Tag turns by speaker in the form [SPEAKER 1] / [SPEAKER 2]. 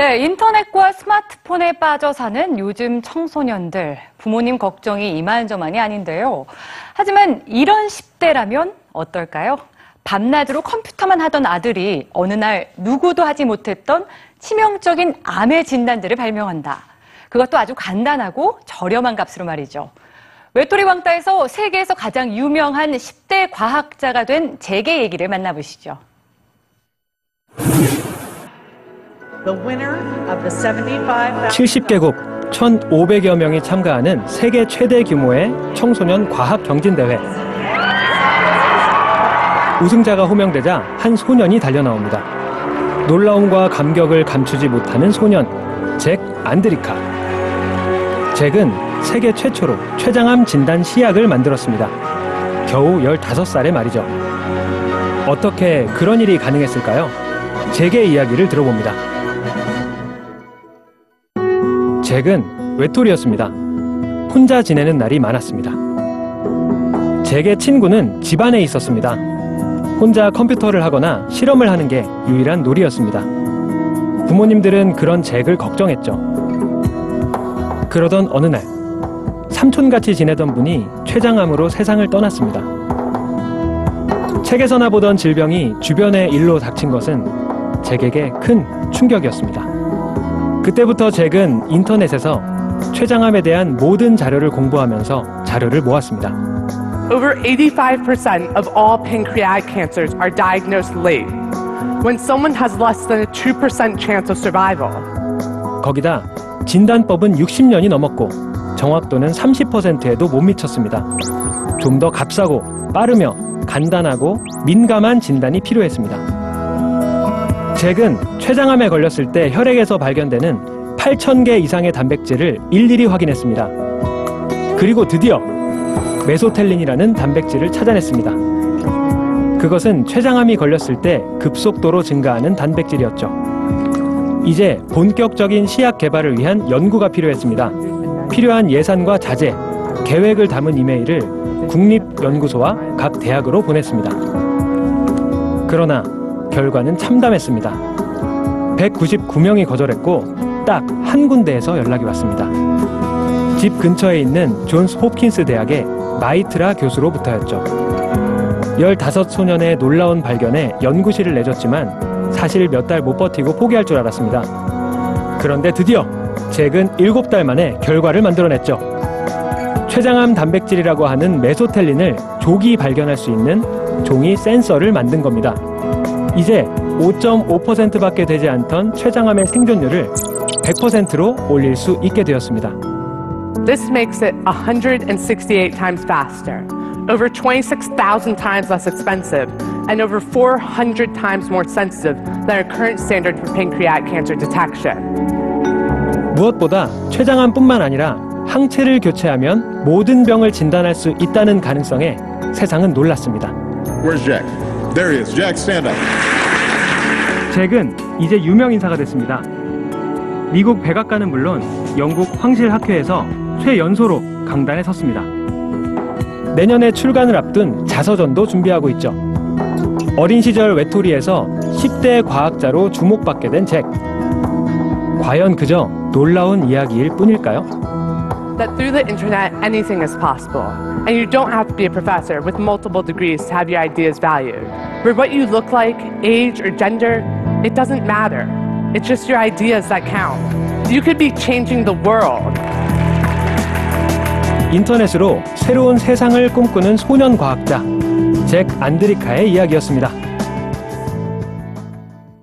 [SPEAKER 1] 네, 인터넷과 스마트폰에 빠져 사는 요즘 청소년들. 부모님 걱정이 이만저만이 아닌데요. 하지만 이런 10대라면 어떨까요? 밤낮으로 컴퓨터만 하던 아들이 어느 날 누구도 하지 못했던 치명적인 암의 진단들을 발명한다. 그것도 아주 간단하고 저렴한 값으로 말이죠. 외톨이 왕따에서 세계에서 가장 유명한 10대 과학자가 된 재계 얘기를 만나보시죠.
[SPEAKER 2] 70개국 1,500여 명이 참가하는 세계 최대 규모의 청소년 과학 경진 대회. 우승자가 호명되자 한 소년이 달려 나옵니다. 놀라움과 감격을 감추지 못하는 소년, 잭 안드리카. 잭은 세계 최초로 췌장암 진단 시약을 만들었습니다. 겨우 15살의 말이죠. 어떻게 그런 일이 가능했을까요? 잭의 이야기를 들어봅니다. 잭은 외톨이였습니다. 혼자 지내는 날이 많았습니다. 잭의 친구는 집안에 있었습니다. 혼자 컴퓨터를 하거나 실험을 하는 게 유일한 놀이였습니다. 부모님들은 그런 잭을 걱정했죠. 그러던 어느 날, 삼촌같이 지내던 분이 췌장암으로 세상을 떠났습니다. 책에서나 보던 질병이 주변의 일로 닥친 것은 잭에게 큰 충격이었습니다. 그때부터 잭은 인터넷에서 췌장암에 대한 모든 자료를 공부하면서 자료를 모았습니다.
[SPEAKER 3] Over 85% of all pancreatic cancers are diagnosed late, when someone has less than a 2% chance of survival.
[SPEAKER 2] 거기다 진단법은 60년이 넘었고 정확도는 30%에도 못 미쳤습니다. 좀 더 값싸고 빠르며 간단하고 민감한 진단이 필요했습니다. 잭은 췌장암에 걸렸을 때 혈액에서 발견되는 8,000개 이상의 단백질을 일일이 확인했습니다. 그리고 드디어 메소텔린이라는 단백질을 찾아냈습니다. 그것은 췌장암이 걸렸을 때 급속도로 증가하는 단백질이었죠. 이제 본격적인 시약 개발을 위한 연구가 필요했습니다. 필요한 예산과 자재, 계획을 담은 이메일을 국립연구소와 각 대학으로 보냈습니다. 그러나 결과는 참담했습니다. 199명이 거절했고 딱 한 군데에서 연락이 왔습니다. 집 근처에 있는 존스 홉킨스 대학의 마이트라 교수로부터였죠. 15소년의 놀라운 발견에 연구실을 내줬지만 사실 몇 달 못 버티고 포기할 줄 알았습니다. 그런데 드디어 잭은 7달 만에 결과를 만들어냈죠. 췌장암 단백질이라고 하는 메소텔린을 조기 발견할 수 있는 종이 센서를 만든 겁니다. 이제 5.5%밖에 되지 않던 췌장암의 생존율을 100%로 올릴 수 있게 되었습니다.
[SPEAKER 3] This makes it 168 times faster, over 26,000 times less expensive, and over 400 times more sensitive than our current standard for pancreatic cancer detection.
[SPEAKER 2] 무엇보다 췌장암뿐만 아니라 항체를 교체하면 모든 병을 진단할 수 있다는 가능성에 세상은 놀랐습니다.
[SPEAKER 4] Where's Jack? There he is. Jack, stand up.
[SPEAKER 2] 잭은 이제 유명 인사가 됐습니다. 미국 백악관은 물론 영국 황실 학회에서 최연소로 강단에 섰습니다. 내년에 출간을 앞둔 자서전도 준비하고 있죠. 어린 시절 외톨이에서 10대 과학자로 주목받게 된 잭. 과연 그저 놀라운 이야기일 뿐일까요?
[SPEAKER 3] That through the internet, anything is possible, and you don't have to be a professor with multiple degrees to have your ideas valued. For what you look like, age, or gender, it doesn't matter. It's just your ideas that count. You could be changing the world.
[SPEAKER 2] 인터넷으로 새로운 세상을 꿈꾸는 소년 과학자 잭 안드리카의 이야기였습니다.